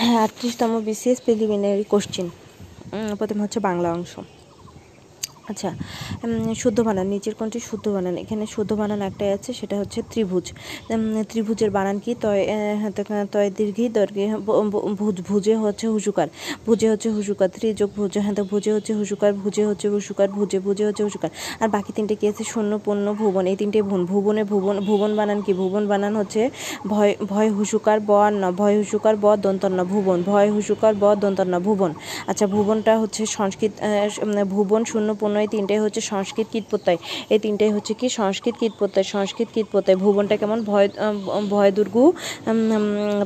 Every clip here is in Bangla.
হ্যাঁ আটত্রিশতম বিসিএস প্রিলিমিনারি কোশ্চেন প্রথমে হচ্ছে বাংলা অংশ। আচ্ছা শুদ্ধ বানান, নিচের কোনটি শুদ্ধ বানান। এখানে শুদ্ধ বানান একটাই আছে, সেটা হচ্ছে ত্রিভুজ। ত্রিভুজের বানান কি? তয় তয় দীর্ঘি, দর্ঘে ভুজ ভুজে হচ্ছে হুসুকার। ভুজে হচ্ছে হুসুকার, ত্রিযোগ ভুজ হ্যাঁ ভুজে হচ্ছে হুসুকার, ভুজে হচ্ছে হুসুকার, ভুজে ভুজে হচ্ছে হুসুকার। আর বাকি তিনটে কি আছে? শূন্য, পূর্ণ, ভুবন। এই তিনটে ভুন ভুবনে ভুবন ভুবন বানান কি? ভুবন বানান হচ্ছে ভয় ভয় হুসুকার, ব ন, ভয় হুসুকার, ব দন্তন্য ভুবন। ভয় হুসুকার, ব দন্তন্য ভুবন। আচ্ছা ভুবনটা হচ্ছে সংস্কৃত ভুবন, শূন্য এই তিনটাই হচ্ছে সংস্কৃত কীটপ্রত্যয় এই তিনটাই হচ্ছে কি সংস্কৃত কীটপ্রত্যয় সংস্কৃত কীটপ্রত্যয় ভুবনটা কেমন? ভয় ভয় দুর্গু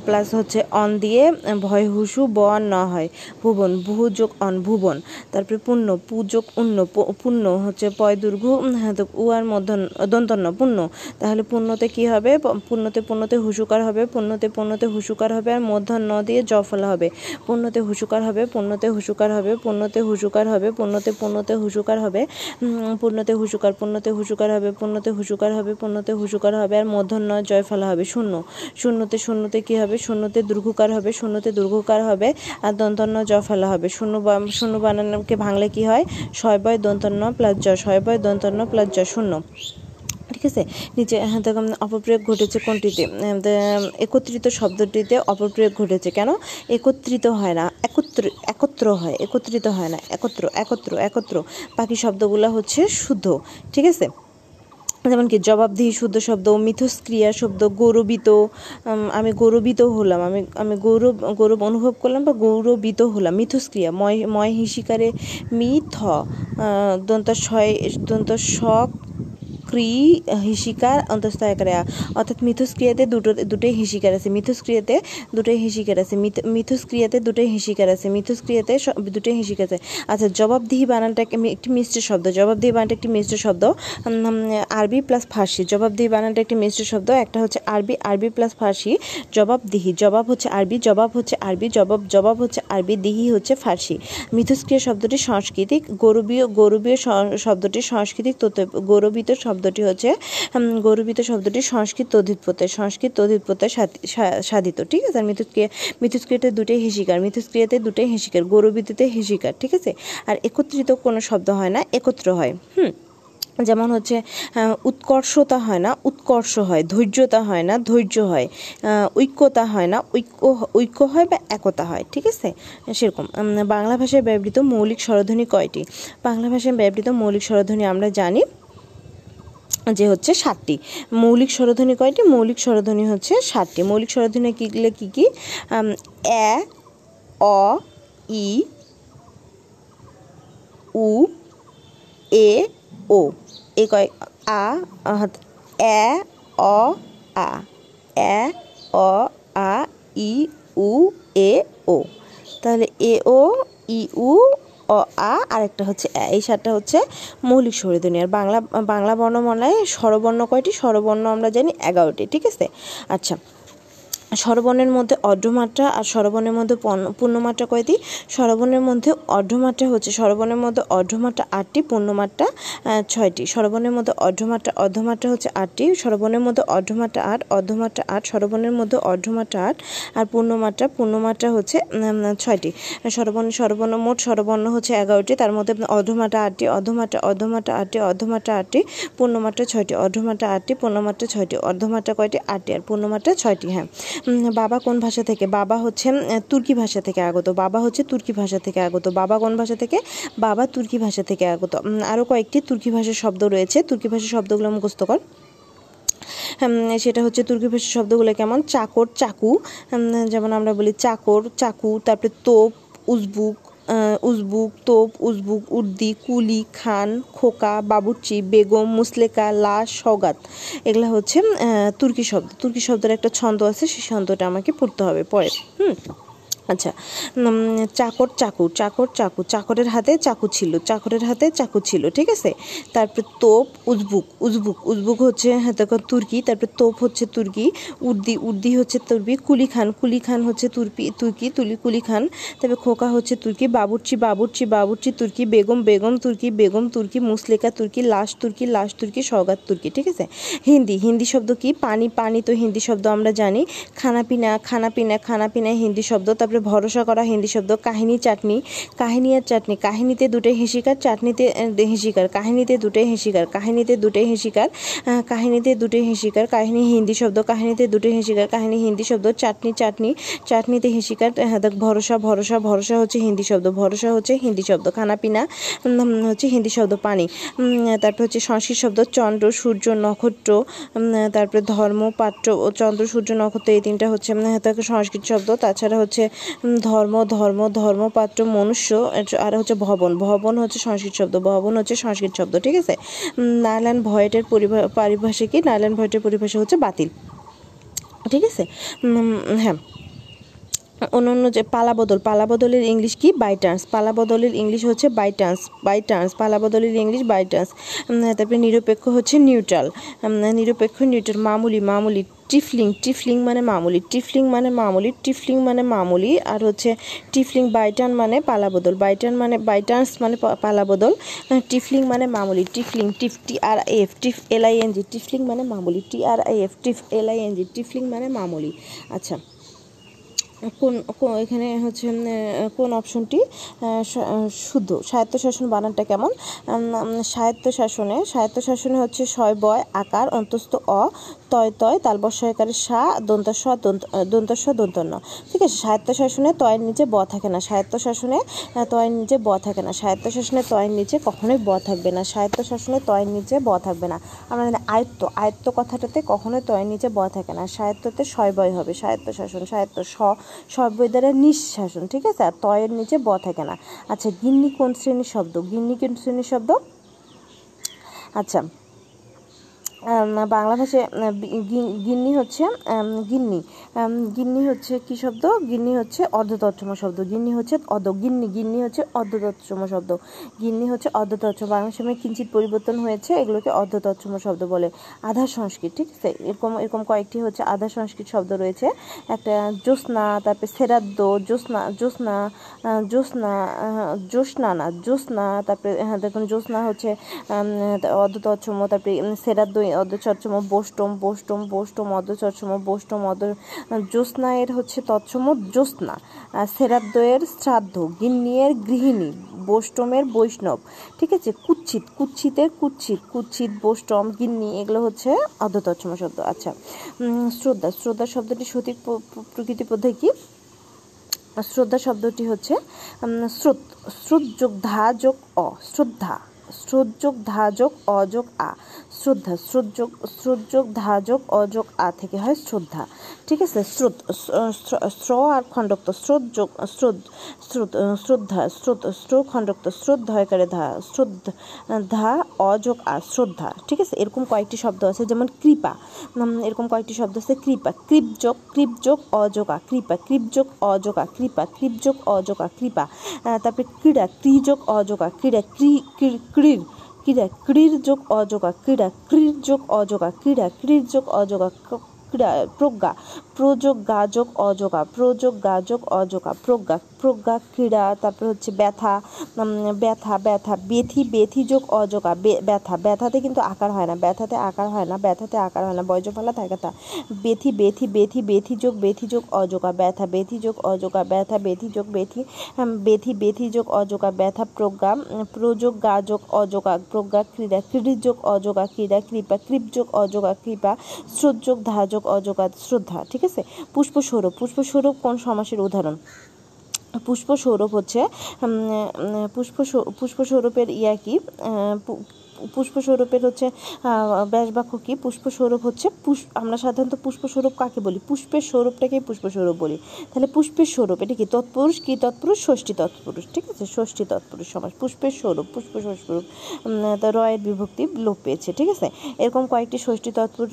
প্লাস হচ্ছে অন দিয়ে ভয় হুসু, ব ন হয়। ভুবন ভূ যোগ অন, ভুবন। তারপরে পুণ্য পুযোগ উন্ন পুণ্য হচ্ছে পয় দুর্গু হ্যাঁ তো উয়ার মধ্য দন্তন্য, পুণ্য। তাহলে পুণ্যতে কি হবে? পুণ্যতে পুণ্যতে হুসুকার হবে, পুণ্যতে পুণ্যতে হুসুকার হবে, আর মধ্য ন দিয়ে জ ফলা হবে। পুণ্যতে হুসুকার হবে, পুণ্যতে হুসুকার হবে, পুণ্যতে হুসুকার হবে, পুণ্যতে পুণ্যতে হুসুকার হবে। পূর্ণতে হুসুকার পূর্ণতে হুসুকার হবে, পূর্ণতে হুসুকার হবে, পূর্ণতে হুসুকার হবে আর মধ্যাহ্ন জয় ফেলা হবে শূন্য। শূন্যতে শূন্যতে কি হবে? শূন্যতে দুর্ঘকার হবে, শূন্যতে দুর্ঘকার হবে আর দন্তন্য জয় ফেলা হবে। শূন্য শূন্য বানানকে ভাঙলে কি হয়? ছয় বয় দন্তন্য প্লাস জয় ছয় বয় দন্তন্য প্লাস জ শূন্য। ঠিক আছে নিচে হ্যাঁ দেখো অপপ্রয়োগ ঘটেছে কোনটিতে? একত্রিত শব্দটিতে অপপ্রয়োগ ঘটেছে কেন? একত্রিত হয় না, একত্র একত্র হয়, একত্রিত হয় না, একত্র একত্র একত্র। বাকি শব্দগুলো হচ্ছে শুদ্ধ, ঠিক আছে? যেমন কি, জবাবদিহি শুদ্ধ শব্দ, মিথস্ক্রিয়া শব্দ, গৌরবিত আমি গৌরবিত হলাম, আমি আমি গৌরব গৌরব অনুভব করলাম বা গৌরবিত হলাম, মিথস্ক্রিয়া, ময় ময় হিসিকারে মিথ দন্ত ছয় দন্ত শক ক্রি হিসিকার অন্তস্থ আকারে অর্থাৎ মিথস্ক্রিয়াতে দুটো, দুটোই হিসিকার আছে। মিথস্ক্রিয়াতে দুটোই হিসিকার আছে। মিথস্ক্রিয়াতে দুটোই হিসিকার আছে। মিথস্ক্রিয়াতে দুটোই হিসিকার আছে। আচ্ছা জবাবদিহি বানানটা একটি মিশ্র শব্দ। জবাবদিহি বানানটা একটি মিশ্র শব্দ। আরবি প্লাস ফার্সি। জবাবদিহি বানানটা একটি মিশ্র শব্দ। একটা হচ্ছে আরবি আরবি প্লাস ফার্সি। জবাবদিহি। জবাব হচ্ছে আরবি, জবাব হচ্ছে আরবি, জবাব জবাব হচ্ছে আরবি, দিহি হচ্ছে ফার্সি। মিথস্ক্রিয়া শব্দটি সাংস্কৃতিক, গৌরবীয় গৌরবীয় শব্দটি সাংস্কৃতিক তথ্য গৌরবিত শব্দ শব্দটি হচ্ছে গৌরবিত শব্দটি সংস্কৃত তদ্ধিৎপ্রত্যয় সংস্কৃত তদ্ধিৎপ্রত্যয় সাধিত, ঠিক আছে? আর মিথস্ক্রিয়া মিথস্ক্রিয়াতে দুটোই হিসিকার মিথস্ক্রিয়াতে দুটোই হিসিকার গৌরবিততে হিসিকার, ঠিক আছে? আর একত্রিত কোনো শব্দ হয় না, একত্র হয়, হুম? যেমন হচ্ছে উৎকর্ষতা হয় না, উৎকর্ষ হয়, ধৈর্যতা হয় না, ধৈর্য হয় ঐক্যতা হয় না, ঐক্য ঐক্য হয় বা একতা হয়, ঠিক আছে? সেরকম বাংলা ভাষায় ব্যবহৃত মৌলিক স্বরধ্বনি কয়টি? বাংলা ভাষায় ব্যবহৃত মৌলিক স্বরধ্বনি আমরা জানি যে হচ্ছে সাতটি। মৌলিক স্বরধ্বনি কয়টি? মৌলিক স্বরধ্বনি হচ্ছে সাতটি। মৌলিক স্বরধ্বনি কীগুলো কী কী? এ, অ, ই, উ, এ, ও। এ কয় আ এ, অ, আ। এ, অ, আ, ই, উ, এ, ও। তাহলে এ, ও, ই, উ অ আ, আরেকটা হচ্ছে এই সাতটা হচ্ছে মৌলিক স্বরধ্বনি আর বাংলা বাংলা বর্ণমালায় স্বরবর্ণ কয়টি? স্বরবর্ণ আমরা জানি এগারোটি, ঠিক আছে? আচ্ছা স্বরবর্ণের মধ্যে অর্ধমাত্রা আর স্বরবর্ণের মধ্যে পূর্ণমাত্রা কয়টি? স্বরবর্ণের মধ্যে অর্ধমাত্রা হচ্ছে, স্বরবর্ণের মধ্যে অর্ধমাত্রা আটটি, পূর্ণমাত্রা ছয়টি। স্বরবর্ণের মধ্যে অর্ধমাত্রা অর্ধমাত্রা হচ্ছে আটটি। স্বরবর্ণের মধ্যে অর্ধমাত্রা আট অর্ধমাত্রা আট। স্বরবর্ণের মধ্যে অর্ধমাত্রা আট আর পূর্ণমাত্রা পূর্ণমাত্রা হচ্ছে ছয়টি। স্বরবর্ণ স্বরবর্ণ মোট স্বরবর্ণ হচ্ছে এগারোটি। তার মধ্যে অর্ধমাত্রা আটটি, অর্ধমাত্রা অর্ধমাত্রা আটটি অর্ধমাত্রা আটটি, পূর্ণমাত্রা ছয়টি। অর্ধমাত্রা আটটি, পূর্ণমাত্রা ছয়টি। অর্ধমাত্রা কয়টি? আটটি। আর পূর্ণমাত্রা ছয়টি হ্যাঁ। বাবা কোন ভাষা থেকে? বাবা হচ্ছে তুর্কি ভাষা থেকে আগত। বাবা হচ্ছে তুর্কি ভাষা থেকে আগত। বাবা কোন ভাষা থেকে? বাবা তুর্কি ভাষা থেকে আগত। আরও কয়েকটি তুর্কি ভাষার শব্দ রয়েছে। তুর্কি ভাষার শব্দগুলো মুখস্থ কর। সেটা হচ্ছে তুর্কি ভাষার শব্দগুলো কেমন? চাকর, চাকু। যেমন আমরা বলি চাকর, চাকু, তারপরে তোপ, উজবুক উজবুক, তোপ, উজবুক, উর্দি, কুলি, খান, খোকা, বাবুর্চি, বেগম, মুসলেকা লাশ সগাত এগুলো হচ্ছে তুর্কি শব্দ। তুর্কি শব্দের একটা ছন্দ আছে, সেই ছন্দটা আমাকে পড়তে হবে পরে। হুম? আচ্ছা চাকর, চাকু চাকর, চাকু, চাকরের হাতে চাকু ছিল, চাকরের হাতে চাকু ছিল, ঠিক আছে? তারপরে তোপ, উজবুক উজবুক উজবুক হচ্ছে হ্যাঁ তুর্কি, তারপরে তোপ হচ্ছে তুর্কি, উর্দি উর্দি হচ্ছে তুর্কি কুলি খান কুলি খান হচ্ছে তুর্কি তুর্কি, তুলি কুলি খান তারপরে খোকা হচ্ছে তুর্কি, বাবুর্চি বাবুর্চি বাবুর্চি তুর্কি, বেগম বেগম তুর্কি বেগম তুর্কি মুসলেকা তুর্কি, লাশ তুর্কি লাশ তুর্কি সৌগাত তুর্কি, ঠিক আছে? হিন্দি হিন্দি শব্দ কি? পানি পানি তো হিন্দি শব্দ আমরা জানি খানা পিনা খানা পিনা খানা পিনা হিন্দি শব্দ, তারপরে তারপরে ভরসা করা হিন্দি শব্দ, কাহিনী, চাটনি। কাহিনী আর চাটনি। কাহিনীতে দুটোই হেসিকার, চাটনিতে হেসিকার। কাহিনীতে দুটোই হেসিকার, কাহিনীতে দুটোই হেসিকার কাহিনীতে দুটোই হেসিকার। কাহিনী হিন্দি শব্দ, কাহিনীতে দুটোই হেসিকার। কাহিনী হিন্দি শব্দ, চাটনি চাটনি। চাটনিতে হেসিকার ভরসা ভরসা ভরসা হচ্ছে হিন্দি শব্দ। ভরসা হচ্ছে হিন্দি শব্দ। খানাপিনা হচ্ছে হিন্দি শব্দ, পানি। তারপর হচ্ছে সংস্কৃত শব্দ, চন্দ্র, সূর্য, নক্ষত্র। তারপরে ধর্ম, পাত্র ও চন্দ্র, সূর্য, নক্ষত্র, এই তিনটা হচ্ছে সংস্কৃত শব্দ। তাছাড়া হচ্ছে ধর্ম ধর্ম, ধর্মপাত্র, মনুষ্য, আর হচ্ছে ভবন। ভবন হচ্ছে সংস্কৃত শব্দ, ভবন হচ্ছে সংস্কৃত শব্দ, ঠিক আছে? নারায়ণ ভয়েটের পরিভাষা কি নারায়ণ ভয়েটের পরিভাষা হচ্ছে বাতিল। ঠিক আছে? হ্যাঁ। অন্য অন্য যে পালা বদল পালা বদলের ইংলিশ কি? বাই টার্ন্স পালা বদলের ইংলিশ হচ্ছে বাই টার্ন্স বাই টার্ন্স পালা বদলের ইংলিশ বাই টার্ন্স তারপরে নিরপেক্ষ হচ্ছে নিউট্রাল নিরপেক্ষ নিউট্রাল মামুলি মামুলি টিফলিং টিফলিং মানে মামুলি, টিফলিং মানে মামুলি, টিফলিং মানে মামুলি, আর হচ্ছে টিফলিং বাইটান মানে পালা পালাবদল বাইটান মানে বাইটান্স মানে পালাবদল টিফলিং মানে মামুলি, টিফলিং, টিফ টি আর এফ টিফ, এল আই টিফলিং মানে মামুলি T R I F টিফ, L I N G, trifling মানে মামুলি। আচ্ছা। কোন এখানে হচ্ছে কোন অপশনটি শুদ্ধ? স্বায়ত্তশাসন বানানটা কেমন? স্বায়ত্তশাসনে স্বায়ত্তশাসনে হচ্ছে শয় বয়, আকার, অন্তস্থ, অ তয় তয় তালবস্যকারের সা দন্তস্ব দন্তস্ব দন্তন্য ঠিক আছে সাহিত্য শাসনে তয়ের নিচে ব থাকে না। সাহিত্য স্বায়ত্তশাসনে তয়ের নিচে ব থাকে না। সাহিত্য শাসনে তয়ের নিচে কখনোই ব থাকবে না। সাহিত্য শাসনে তয়ের নিচে ব থাকবে না। আমরা জানি আয়ত্ত আয়ত্ত কথাটাতে কখনোই তয়ের নিচে ব থাকে না। সাহিত্যতে শয় হবে। হবে স্বায়ত্তশাসন সাহিত্য স সর্বই দ্বারা নিঃশাসন, ঠিক আছে? আর তয়ের নিচে ব থাকে না। আচ্ছা গিন্নি কোন শ্রেণির শব্দ? গিন্নি কোন শ্রেণির শব্দ? আচ্ছা বাংলা ভাষায় গিন্নি হচ্ছে গিন্নি। গিন্নি হচ্ছে কি শব্দ? গিন্নি হচ্ছে অর্ধতৎসম শব্দ। গিন্নি হচ্ছে অর্ধ গিন্নি গিন্নি হচ্ছে অর্ধতৎসম শব্দ। গিন্নি হচ্ছে অর্ধতৎসম। বাংলা সময় কিঞ্চিত পরিবর্তন হয়েছে, এগুলোকে অর্ধতৎসম শব্দ বলে। আধা সংস্কৃত, ঠিক আছে? এরকম এরকম কয়েকটি হচ্ছে আধা সংস্কৃত শব্দ রয়েছে। একটা জ্যোৎস্না, তারপরে সেরাদ্দ জ্যোৎস্না জ্যোৎস্না জ্যোৎস্না জ্যোৎস্না না, জ্যোৎস্না, তারপরে হ্যাঁ দেখুন, জ্যোৎস্না হচ্ছে অর্ধতৎসম, তারপরে সেরাদ্দ অর্ধচর্চম বোষ্টম বোষ্টম বোষ্টম, অর্ধচর্চম বোষ্টম, অর্ধ, জ্যোৎস্নায়ের হচ্ছে তৎসম জ্যোৎস্না। সেরাদ্বয়ের শ্রাদ্ধ, গিন্নিয়ের গৃহিণী, বোষ্টমের বৈষ্ণব। ঠিক আছে? কুচ্ছিত, কুচ্ছিতের কুচ্ছিত কুচ্ছিত, বোষ্টম, গিন্নি এগুলো হচ্ছে অর্ধতৎসম শব্দ। আচ্ছা শ্রদ্ধা শ্রদ্ধা শব্দটি সঠিক প্রকৃতি পদ্ধতি কি? শ্রদ্ধা শব্দটি হচ্ছে স্রোত স্রোত যোগ ধা যোগ অ, শ্রদ্ধা স্রোত যোগ ধা যোগ অযোগ আ। শ্রদ্ধা, শ্রোতযোগ শ্রোতযোগ, ধাযোগ, অযোগ, আ থেকে হয় শ্রদ্ধা। ঠিক আছে? স্রোত স্র আর খণ্ডক্ত স্রোত যোগ স্রোত স্রোত শ্রদ্ধা স্রোত স্র খণ্ডক্ত শ্রদ্ধা হয়কারে ধা শ্রদ্ধা ধা, অযোগ আ শ্রদ্ধা। ঠিক আছে? এরকম কয়েকটি শব্দ আছে, যেমন কৃপা। এরকম কয়েকটি শব্দ আছে, কৃপা, কৃপযোগ কৃপযোগ, অযোগা কৃপা, কৃপযোগ, অযোগা কৃপা, কৃপযোগ, অযোগা কৃপা। তারপরে ক্রীড়া ক্রিযোগ অযোগা ক্রীড়া ক্রি, ক্রীড়। ক্রীড়া ক্রীর যোগ অযোগা ক্রীড়া ক্রীর যোগ অযোগা ক্রীড়া ক্রীর যোগ অযোগা ক্রীড়া, প্রজ্ঞা, প্রযোগ গাযোগ অযোগা প্রযোগ গাযোগ অযোগা প্রজ্ঞা প্রজ্ঞা, ক্রীড়া, তারপর হচ্ছে ব্যথা ব্যথা ব্যথা বেথি বেথি যোগ অযোগা ব্যথা, ব্যথাতে কিন্তু আকার হয় না, ব্যথাতে আকার হয় না, ব্যথাতে আকার হয় না বয়জফলা থাকে তা বেথি বেথি বেথি বেথি যোগ বেথি যোগ অযোগা ব্যথা বেথি যোগ অযোগা ব্যথা বেথি যোগ বেথি বেথি বেথি যোগ অযোগা ব্যথা, প্রজ্ঞা প্রযোগ গাযোগ অযোগা প্রজ্ঞা, ক্রীড়া, ক্রীড় যোগ অযোগা ক্রীড়া, কৃপা, কৃপ যোগ অযোগা কৃপা স্রোত যোগ ধাযোগ অযোগা শ্রদ্ধা, ঠিক আছে? পুষ্পস্বরূপ পুষ্পস্বরূপ কোন সমাসের উদাহরণ? পুষ্প সৌরভ হচ্ছে পুষ্প পুষ্পস্বরূপের ইয়া কি? পুষ্পস্বরূপের হচ্ছে ব্যাসবাক্য কি? পুষ্পস্বরূপ হচ্ছে পুষ্প আমরা সাধারণত পুষ্পস্বরূপ কাকে বলি? পুষ্পের স্বরূপটাকেই পুষ্পস্বরূপ বলি। তাহলে পুষ্পের স্বরূপ, এটা কি তৎপুরুষ কি তৎপুরুষ? ষষ্ঠী তৎপুরুষ, ঠিক আছে? ষষ্ঠী তৎপুরুষ সমাজ পুষ্পের স্বরূপ পুষ্প স্বরূপ রয়ের বিভক্তি লোপ পেয়েছে, ঠিক আছে? এরকম কয়েকটি ষষ্ঠী তৎপুরুষ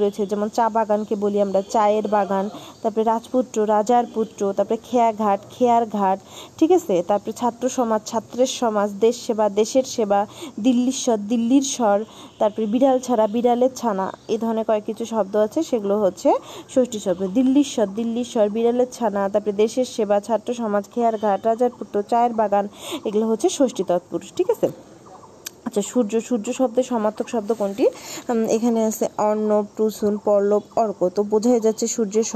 রয়েছে, যেমন চা বাগানকে বলি আমরা, চায়ের বাগান, তারপরে রাজপুত্র, রাজার পুত্র, তারপরে খেয়াঘাট, খেয়ার ঘাট, ঠিক আছে? তারপরে ছাত্র সমাজ, ছাত্রের সমাজ, দেশ সেবা, দেশের সেবা, দিল্লির স্বর দিল্লির স্বর, তারপরে বিড়াল ছাড়া বিড়ালের ছানা এই ধরনের কয়েক কিছু শব্দ আছে, সেগুলো হচ্ছে ষষ্ঠী শব্দ। দিল্লির স্বর দিল্লির স্বর, বিড়ালের ছানা, তারপরে দেশের সেবা, ছাত্র সমাজ, খেয়ার ঘাট, রাজার পুত্র, চায়ের বাগান, এগুলো হচ্ছে ষষ্ঠী তৎপুরুষ, ঠিক আছে? আচ্ছা সূর্য সূর্য শব্দের সমার্থক শব্দ কোনটি? এখানে আছে অর্ণব, প্রসূন, পল্লব, অর্ক। তো বোঝাই যাচ্ছে সূর্যের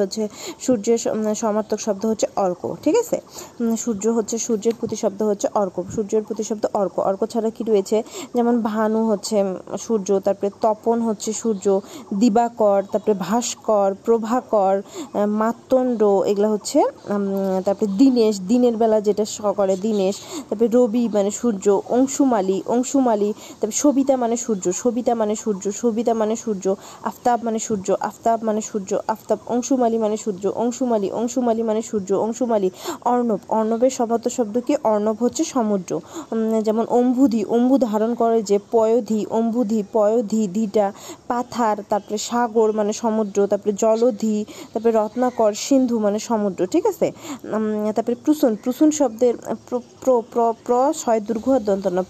হচ্ছে সূর্যের সমার্থক শব্দ হচ্ছে অর্ক, ঠিক আছে? সূর্য হচ্ছে, সূর্যের প্রতিশব্দ হচ্ছে অর্ক, সূর্যের প্রতিশব্দ অর্ক। অর্ক ছাড়া কি রয়েছে? যেমন ভানু হচ্ছে সূর্য, তারপরে তপন হচ্ছে সূর্য, দিবাকর, তারপরে ভাস্কর, প্রভাকর মাতণ্ড এগুলো হচ্ছে তারপরে দিনেশ, দিনের বেলা যেটা করে দিনেশ, তারপরে রবি মানে সূর্য, অংশুমালি অংশুমালি, তারপরে সবিতা মানে সূর্য, সবিতা মানে সূর্য, সবিতা মানে সূর্য, আফতাব মানে সূর্য, আফতাব মানে সূর্য, আফতাব অংশুমালি মানে সূর্য, অংশুমালি অংশুমালি মানে সূর্য অংশুমালি অর্ণব, অর্ণবের শব্দ শব্দ কি অর্ণব হচ্ছে সমুদ্র। যেমন অম্বুধি অম্বু ধারণ করে যে পয়োধি, অম্বুধি, পয়োধি ধিটা পাথার, তারপরে সাগর মানে সমুদ্র, তারপরে জলধি, তারপরে রত্নাকর, সিন্ধু মানে সমুদ্র, ঠিক আছে? তারপরে প্রসূন প্রসূন শব্দের প্র প্র প্র ছয়, দীর্ঘ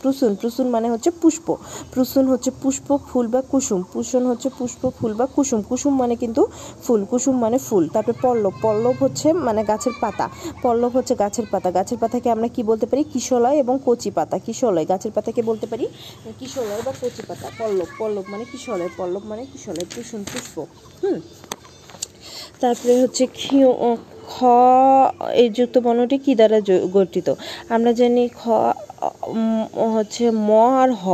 প্রসূন প্রসূন মানে হচ্ছে পুষ্প। প্রসূন হচ্ছে পুষ্প, ফুল বা কুসুম। পুষণ হচ্ছে পুষ্প, ফুল বা কুসুম। কুসুম মানে কিন্তু ফুল, কুসুম মানে ফুল। তারপরে পল্লব পল্লব হচ্ছে মানে গাছের পাতা। পল্লব হচ্ছে গাছের পাতা। গাছের পাতাকে আমরা কি বলতে পারি? কিশলয় এবং কচি পাতা। কিশলয়, গাছের পাতাকে বলতে পারি? কিশলয় বা কচি পাতা। পল্লব পল্লব মানে কিশলয়, পল্লব মানে কিশলয় প্রসূন পুষ্প। হুম। তারপরে হচ্ছে ক্ষীয় খ, এই যুক্ত বর্ণটি কী দ্বারা গঠিত? আমরা জানি খ হচ্ছে ম আর হ।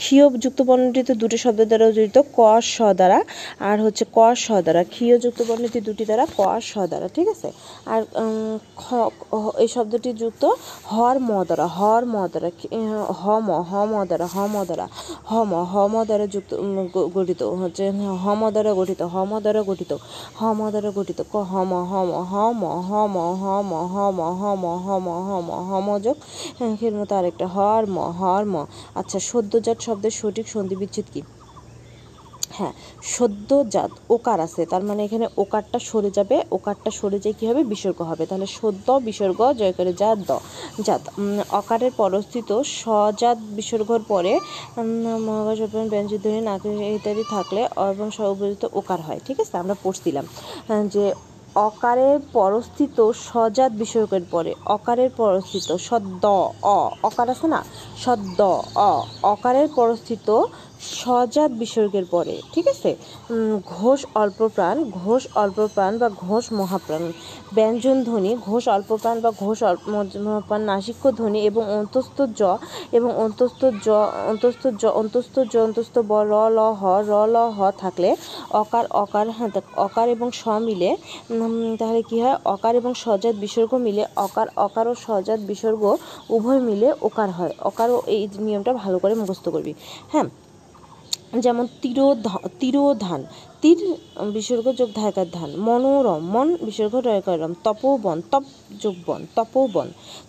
ক্ষীয় যুক্ত বর্ণটিতে দুটি শব্দ দ্বারা জড়িত ক স দ্বারা আর হচ্ছে ক স দ্বারা ক্ষীয় যুক্ত বর্ণটি দুটি দ্বারা ক স দ্বারা ঠিক আছে আর খ এই শব্দটি যুক্ত হর ম দ্বারা হর ম দ্বারা হ ম হ ম দ্বারা হ ম দ্বারা হ ম হ ম দ্বারা যুক্ত গঠিত হচ্ছে হ ম দ্বারা গঠিত হ ম দ্বারা গঠিত হ ম দ্বারা গঠিত ক হ ম হ ম হ ম হ ম হ ম হ ম হ ম হ ম হ ম হ ম যোগ এর মতো আরেকটা হর ম হর ম আচ্ছা সদ্যজাত সদ্যজাত শব্দের সঠিক সন্ধি বিচ্ছেদ কি? হ্যাঁ সদ্যজাত ওকার আছে, তার মানে এখানে ওকারটা সরে যাবে, ওকারটা সরে যায় কী হবে? বিসর্গ হবে। তাহলে সদ্য বিসর্গ, জয় করে জাত দ, জাত। অকারের পরস্থিত সজাত বিসর্গর পরে মহাকাশ ব্যঞ্জধ্বনি নাকি ইত্যাদি থাকলে এবং সর্বজিত ওকার হয়, ঠিক আছে? আমরা পড়ছিলাম যে অকারের পরস্থিত সজাত বিসর্গের পরে, অকারের পরস্থিত সদ্য, অ, অকার আছে না? সদ্য, অ, অকারের পরস্থিত সজাত বিসর্গের পরে, ঠিক আছে? ঘোষ অল্পপ্রাণ ঘোষ অল্পপ্রাণ বা ঘোষ মহাপ্রাণ। ব্যঞ্জন ধ্বনি, ঘোষ অল্পপ্রাণ বা ঘোষ অল্প মহাপ্রাণ, নাসিক্য ধ্বনি এবং অন্তস্থ জ এবং অন্তস্থ জ অন্তস্থ জ অন্তস্থ জ, অন্তস্থ ব, র, ল, হ, র, ল, হ থাকলে অকার অকার হ্যাঁ অকার এবং স মিলে তাহলে কি হয়? অকার এবং সজাত বিসর্গ মিলে অকার অকার ও সজাত বিসর্গ উভয় মিলে ওকার হয়। অকারও এই নিয়মটা ভালো করে মুখস্থ করবি। হ্যাঁ? যেমন তিরোধান তীর বিসর্গ যোগ ধায়কার ধান, মনোরম, মন বিসর্গ রয়কারম তপোবন, তপ যোগ বন, তপোবন।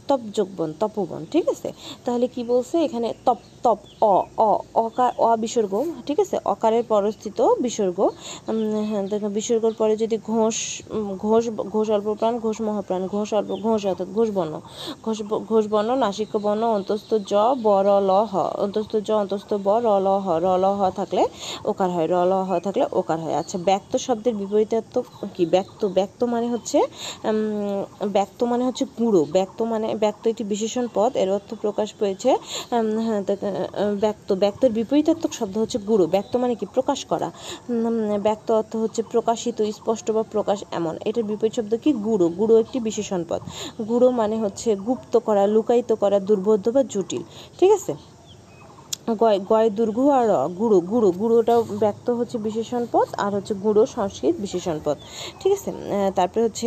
তপ যোগবন তপোবন ঠিক আছে? তাহলে কি বলছে? এখানে তপ তপ অ অ অকার অ বিসর্গ ঠিক আছে? অকারের পরস্থিত বিসর্গ। হ্যাঁ, বিসর্গর পরে যদি ঘোষ ঘোষ ঘোষ অল্প প্রাণ ঘোষ মহাপ্রাণ ঘোষ অল্প ঘোষ অর্থাৎ ঘোষ বর্ণ। ঘোষ ঘোষ বর্ণ নাসিক বর্ণ অন্তস্থ জ ব র ল হ। অন্তস্থ জ অন্তস্থ ব র ল হ। র ল হ থাকলে ওকার হয় র ল হ থাকলে ওকার হয়। আচ্ছা ব্যক্ত শব্দের বিপরীতার্থ কি? ব্যক্ত ব্যক্ত মানে হচ্ছে ব্যক্ত মানে হচ্ছে গুঁড়ো ব্যক্ত মানে ব্যক্ত একটি বিশেষণ পদ এর অর্থ প্রকাশ পেয়েছে হ্যাঁ, ব্যক্ত ব্যক্তের বিপরীতাত্মক শব্দ হচ্ছে গুরু ব্যক্ত মানে কি? প্রকাশ করা। ব্যক্ত অর্থ হচ্ছে প্রকাশিত স্পষ্ট বা প্রকাশ এমন। এটার বিপরীত শব্দ কি? গুরু। গুঁড়ো একটি বিশেষণ পদ। গুরু মানে হচ্ছে গুপ্ত করা লুকায়িত করা দুর্বোধ্য বা জটিল। ঠিক আছে? গয় গয় দুর্ঘ আর গুঁড়ো গুঁড়ো গুঁড়োটাও ব্যক্ত হচ্ছে বিশেষণ পদ আর হচ্ছে গুঁড়ো সংস্কৃত বিশেষণ পদ। ঠিক আছে? তারপরে হচ্ছে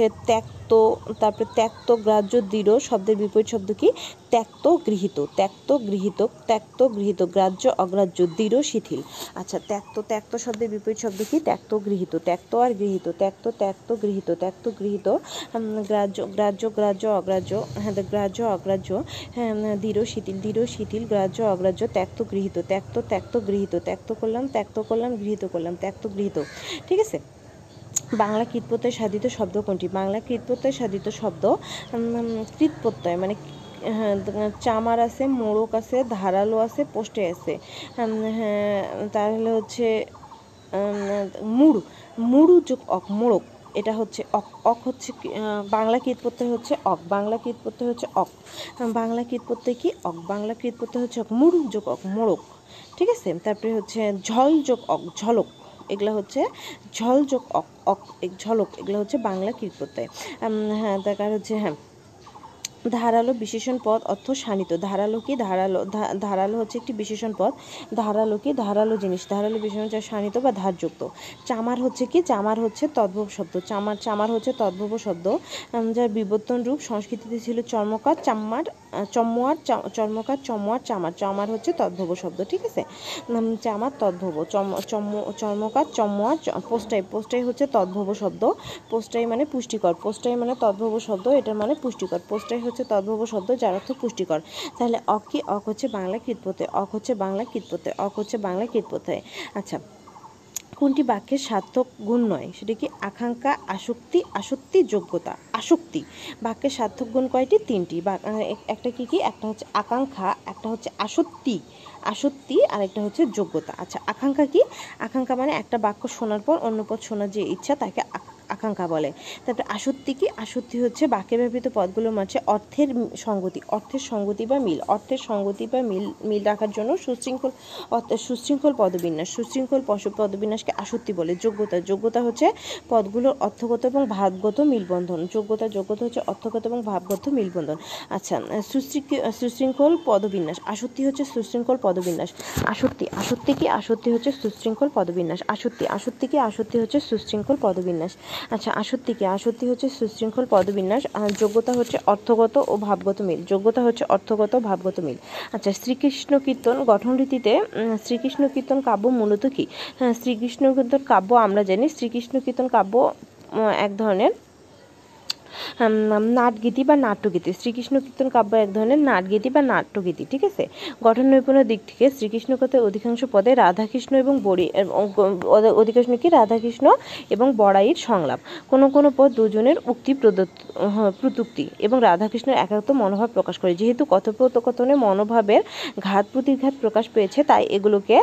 ত্যাক্ত, তারপরে ত্যাক্ত গ্রাহ্য দৃঢ়, শব্দের বিপরীত শব্দ কি? ত্যাক্ত গৃহীত ত্যাক্ত গৃহীত ত্যাক্ত গৃহীত, গ্রাহ্য অগ্রাহ্য, দৃঢ়, শিথিল। আচ্ছা ত্যাক্ত ত্যাক্ত শব্দের বিপরীত শব্দ কি? ত্যাক্ত গৃহীত, ত্যাক্ত আর গৃহীত, ত্যাক্ত ত্যাক্ত গৃহীত ত্যাক্ত গৃহীত গ্রাহ্য গ্রাহ্য গ্রাহ্য অগ্রাহ্য হ্যাঁ গ্রাহ্য অগ্রাহ্য হ্যাঁ দৃঢ়, শিথিল দৃঢ়, শিথিল, গ্রাহ্য অগ্রাহ্য, ত্যাক্ত গৃহীত, ত্যক্ত ত্যক্ত গৃহীত, ত্যক্ত করলাম ত্যক্ত করলাম, গৃহীত করলাম, ত্যক্ত গৃহীত। ঠিক আছে? বাংলা কৃতপ্রত্যয় সাধিত শব্দ কোনটি? বাংলা কৃতপ্রত্যয় সাধিত শব্দ কৃতপ্রত্যয় মানে হ্যাঁ চামার আছে, মোড়ক আছে, ধারালো আছে, পোস্টে আছে। হ্যাঁ তাহলে হচ্ছে মুড়, মুড়ু যোগ অক, মোড়ক, এটা হচ্ছে অক অক হচ্ছে বাংলা প্রত্যয় হচ্ছে অক, বাংলা প্রত্যয় হচ্ছে অক। বাংলা প্রত্যয় কি অক? বাংলা প্রত্যয় হচ্ছে অক মুরুক যোগ অক, মোড়ক, ঠিক আছে? তারপরে হচ্ছে ঝল যোগ অক, ঝলক। এগুলো হচ্ছে ঝলঝক ঝলক এগুলো হচ্ছে বাংলা প্রত্যয় হ্যাঁ তার হচ্ছে হ্যাঁ। ধারালো বিশেষণ পদ অর্থ শানিত। ধারালো কি? ধারালো ধারালো হচ্ছে একটি বিশেষণ পদ ধারালো কি? ধারালো জিনিস। ধারালো বিশেষণ যা শানিত বা ধারযুক্ত। চামার হচ্ছে কি? চামার হচ্ছে তদ্ভব শব্দ। চামার চামার হচ্ছে তদ্ভব শব্দ। যার বিবর্তন রূপ সংস্কৃতিতে ছিল চর্মকার, চাম্মার চম্মুয়ার চর্মকার, চম্মুয়ার, চামার। চামার হচ্ছে তদ্ভব শব্দ, ঠিক আছে? চামার তদ্ভব। চর্মকার, চম্মুয়ার পোস্টাই। পোস্টাই হচ্ছে তদ্ভব শব্দ। পোস্টাই মানে পুষ্টিকর। পোস্টাই মানে তদ্ভব শব্দ। এটার মানে পুষ্টিকর। পোস্টাই হচ্ছে তদ্ভব শব্দ, যার অর্থ পুষ্টিকর। তাহলে অক কি, অক হচ্ছে বাংলা কীটপতে, অক হচ্ছে বাংলা কীটপতে, অক হচ্ছে বাংলা কীটপতে। আচ্ছা কোনটি বাক্যের সার্থক গুণ নয়? সেটা কি আকাঙ্ক্ষা, আসক্তি আসক্তি, যোগ্যতা? আসক্তি। বাক্যের সার্থক গুণ কয়টি? তিনটি। একটা কি কি? একটা হচ্ছে আকাঙ্ক্ষা, একটা হচ্ছে আসক্তি। আসক্তি আর একটা হচ্ছে যোগ্যতা। আচ্ছা আকাঙ্ক্ষা কি? আকাঙ্ক্ষা মানে একটা বাক্য শোনার পর অন্য পদ শোনার যে ইচ্ছা, তাকে আকাঙ্ক্ষা বলে। তারপরে আসক্তি কি? আসক্তি হচ্ছে বাক্যে ব্যবহৃত পদগুলোর মাঝে অর্থের সঙ্গতি অর্থের সঙ্গতি বা মিল, অর্থের সঙ্গতি বা মিল মিল রাখার জন্য সুশৃঙ্খল সুশৃঙ্খল পদবিন্যাস, সুশৃঙ্খল পদবিন্যাসকে আসক্তি বলে। যোগ্যতা যোগ্যতা হচ্ছে পদগুলোর অর্থগত এবং ভাবগত মিলবন্ধন। যোগ্যতা যোগ্যতা হচ্ছে অর্থগত এবং ভাবগত মিলবন্ধন। আচ্ছা সুশৃঙ্খ- সুশৃঙ্খল পদবিন্যাস, আসক্তি হচ্ছে সুশৃঙ্খল পদবিন্যাস। আসক্তি আসক্তি কি? আসক্তি হচ্ছে সুশৃঙ্খল পদবিন্যাস। আসক্তি আসক্তি কি? আসক্তি হচ্ছে সুশৃঙ্খল পদবিন্যাস। আচ্ছা আসত্তি কি? আসত্তি হচ্ছে সুশৃঙ্খল পদবিন্যাস যোগ্যতা হচ্ছে অর্থগত ও ভাবগত মিল। যোগ্যতা হচ্ছে অর্থগত ভাবগত মিল। আচ্ছা শ্রীকৃষ্ণ কীর্তন গঠন রীতিতে শ্রীকৃষ্ণ কীর্তন কাব্য মূলত কি? হ্যাঁ শ্রীকৃষ্ণ কীর্তন কাব্য আমরা জানি। শ্রীকৃষ্ণ কীর্তন কাব্য এক ধরনের নাটগীতি বা নাট্যগীতি, শ্রীকৃষ্ণ কীর্তন কাব্য এক ধরনের নাটগীতি বা নাট্যগীতি, ঠিক আছে? গঠন নৈপুণ্যের দিক থেকে শ্রীকৃষ্ণ কথায় অধিকাংশ পদে রাধাকৃষ্ণ এবং বড়ি অধিকাংশ কি রাধাকৃষ্ণ এবং বড়াইয়ের সংলাপ। কোনো কোনো পদ দুজনের উক্তি প্রদত্ত প্রতুক্তি এবং রাধাকৃষ্ণের একাত্ম মনোভাব প্রকাশ করে। যেহেতু কথোপকথনে মনোভাবের ঘাত প্রতিঘাত প্রকাশ পেয়েছে, তাই এগুলোকে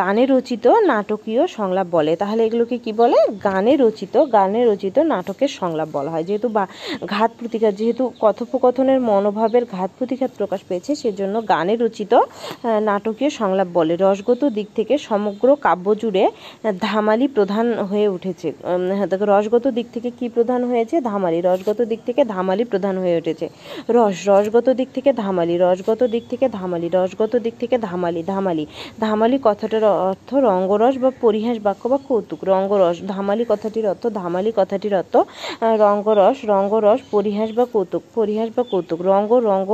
গানে রচিত নাটকীয় সংলাপ বলে। তাহলে এগুলোকে কি বলে? গানে রচিত গানে রচিত নাটকের সংলাপ বলা হয়। যেহেতু বা ঘাত প্রতিঘাত যেহেতু কথোপকথনের মনোভাবের ঘাত প্রতিঘাত প্রকাশ পেয়েছে সেজন্য গানে রচিত নাটকীয় সংলাপ বলে। রসগত দিক থেকে সমগ্র কাব্য জুড়ে ধামালি প্রধান হয়ে উঠেছে। হ্যাঁ, রসগত দিক থেকে কি প্রধান হয়েছে? ধামালি। রসগত দিক থেকে ধামালি প্রধান হয়ে উঠেছে। রস রসগত দিক থেকে ধামালি রসগত দিক থেকে ধামালি রসগত দিক থেকে ধামালি ধামালি। ধামালি কথাটার অর্থ রঙ্গরস বা পরিহাস বাক্য বা কৌতুক। রঙ্গরস ধামালি কথাটির অর্থ ধামালি কথাটির অর্থ রঙ্গরস রঙ্গরস, পরিহাস বা কৌতুক, পরিহাস বা কৌতুক, রঙ্গ রঙ্গ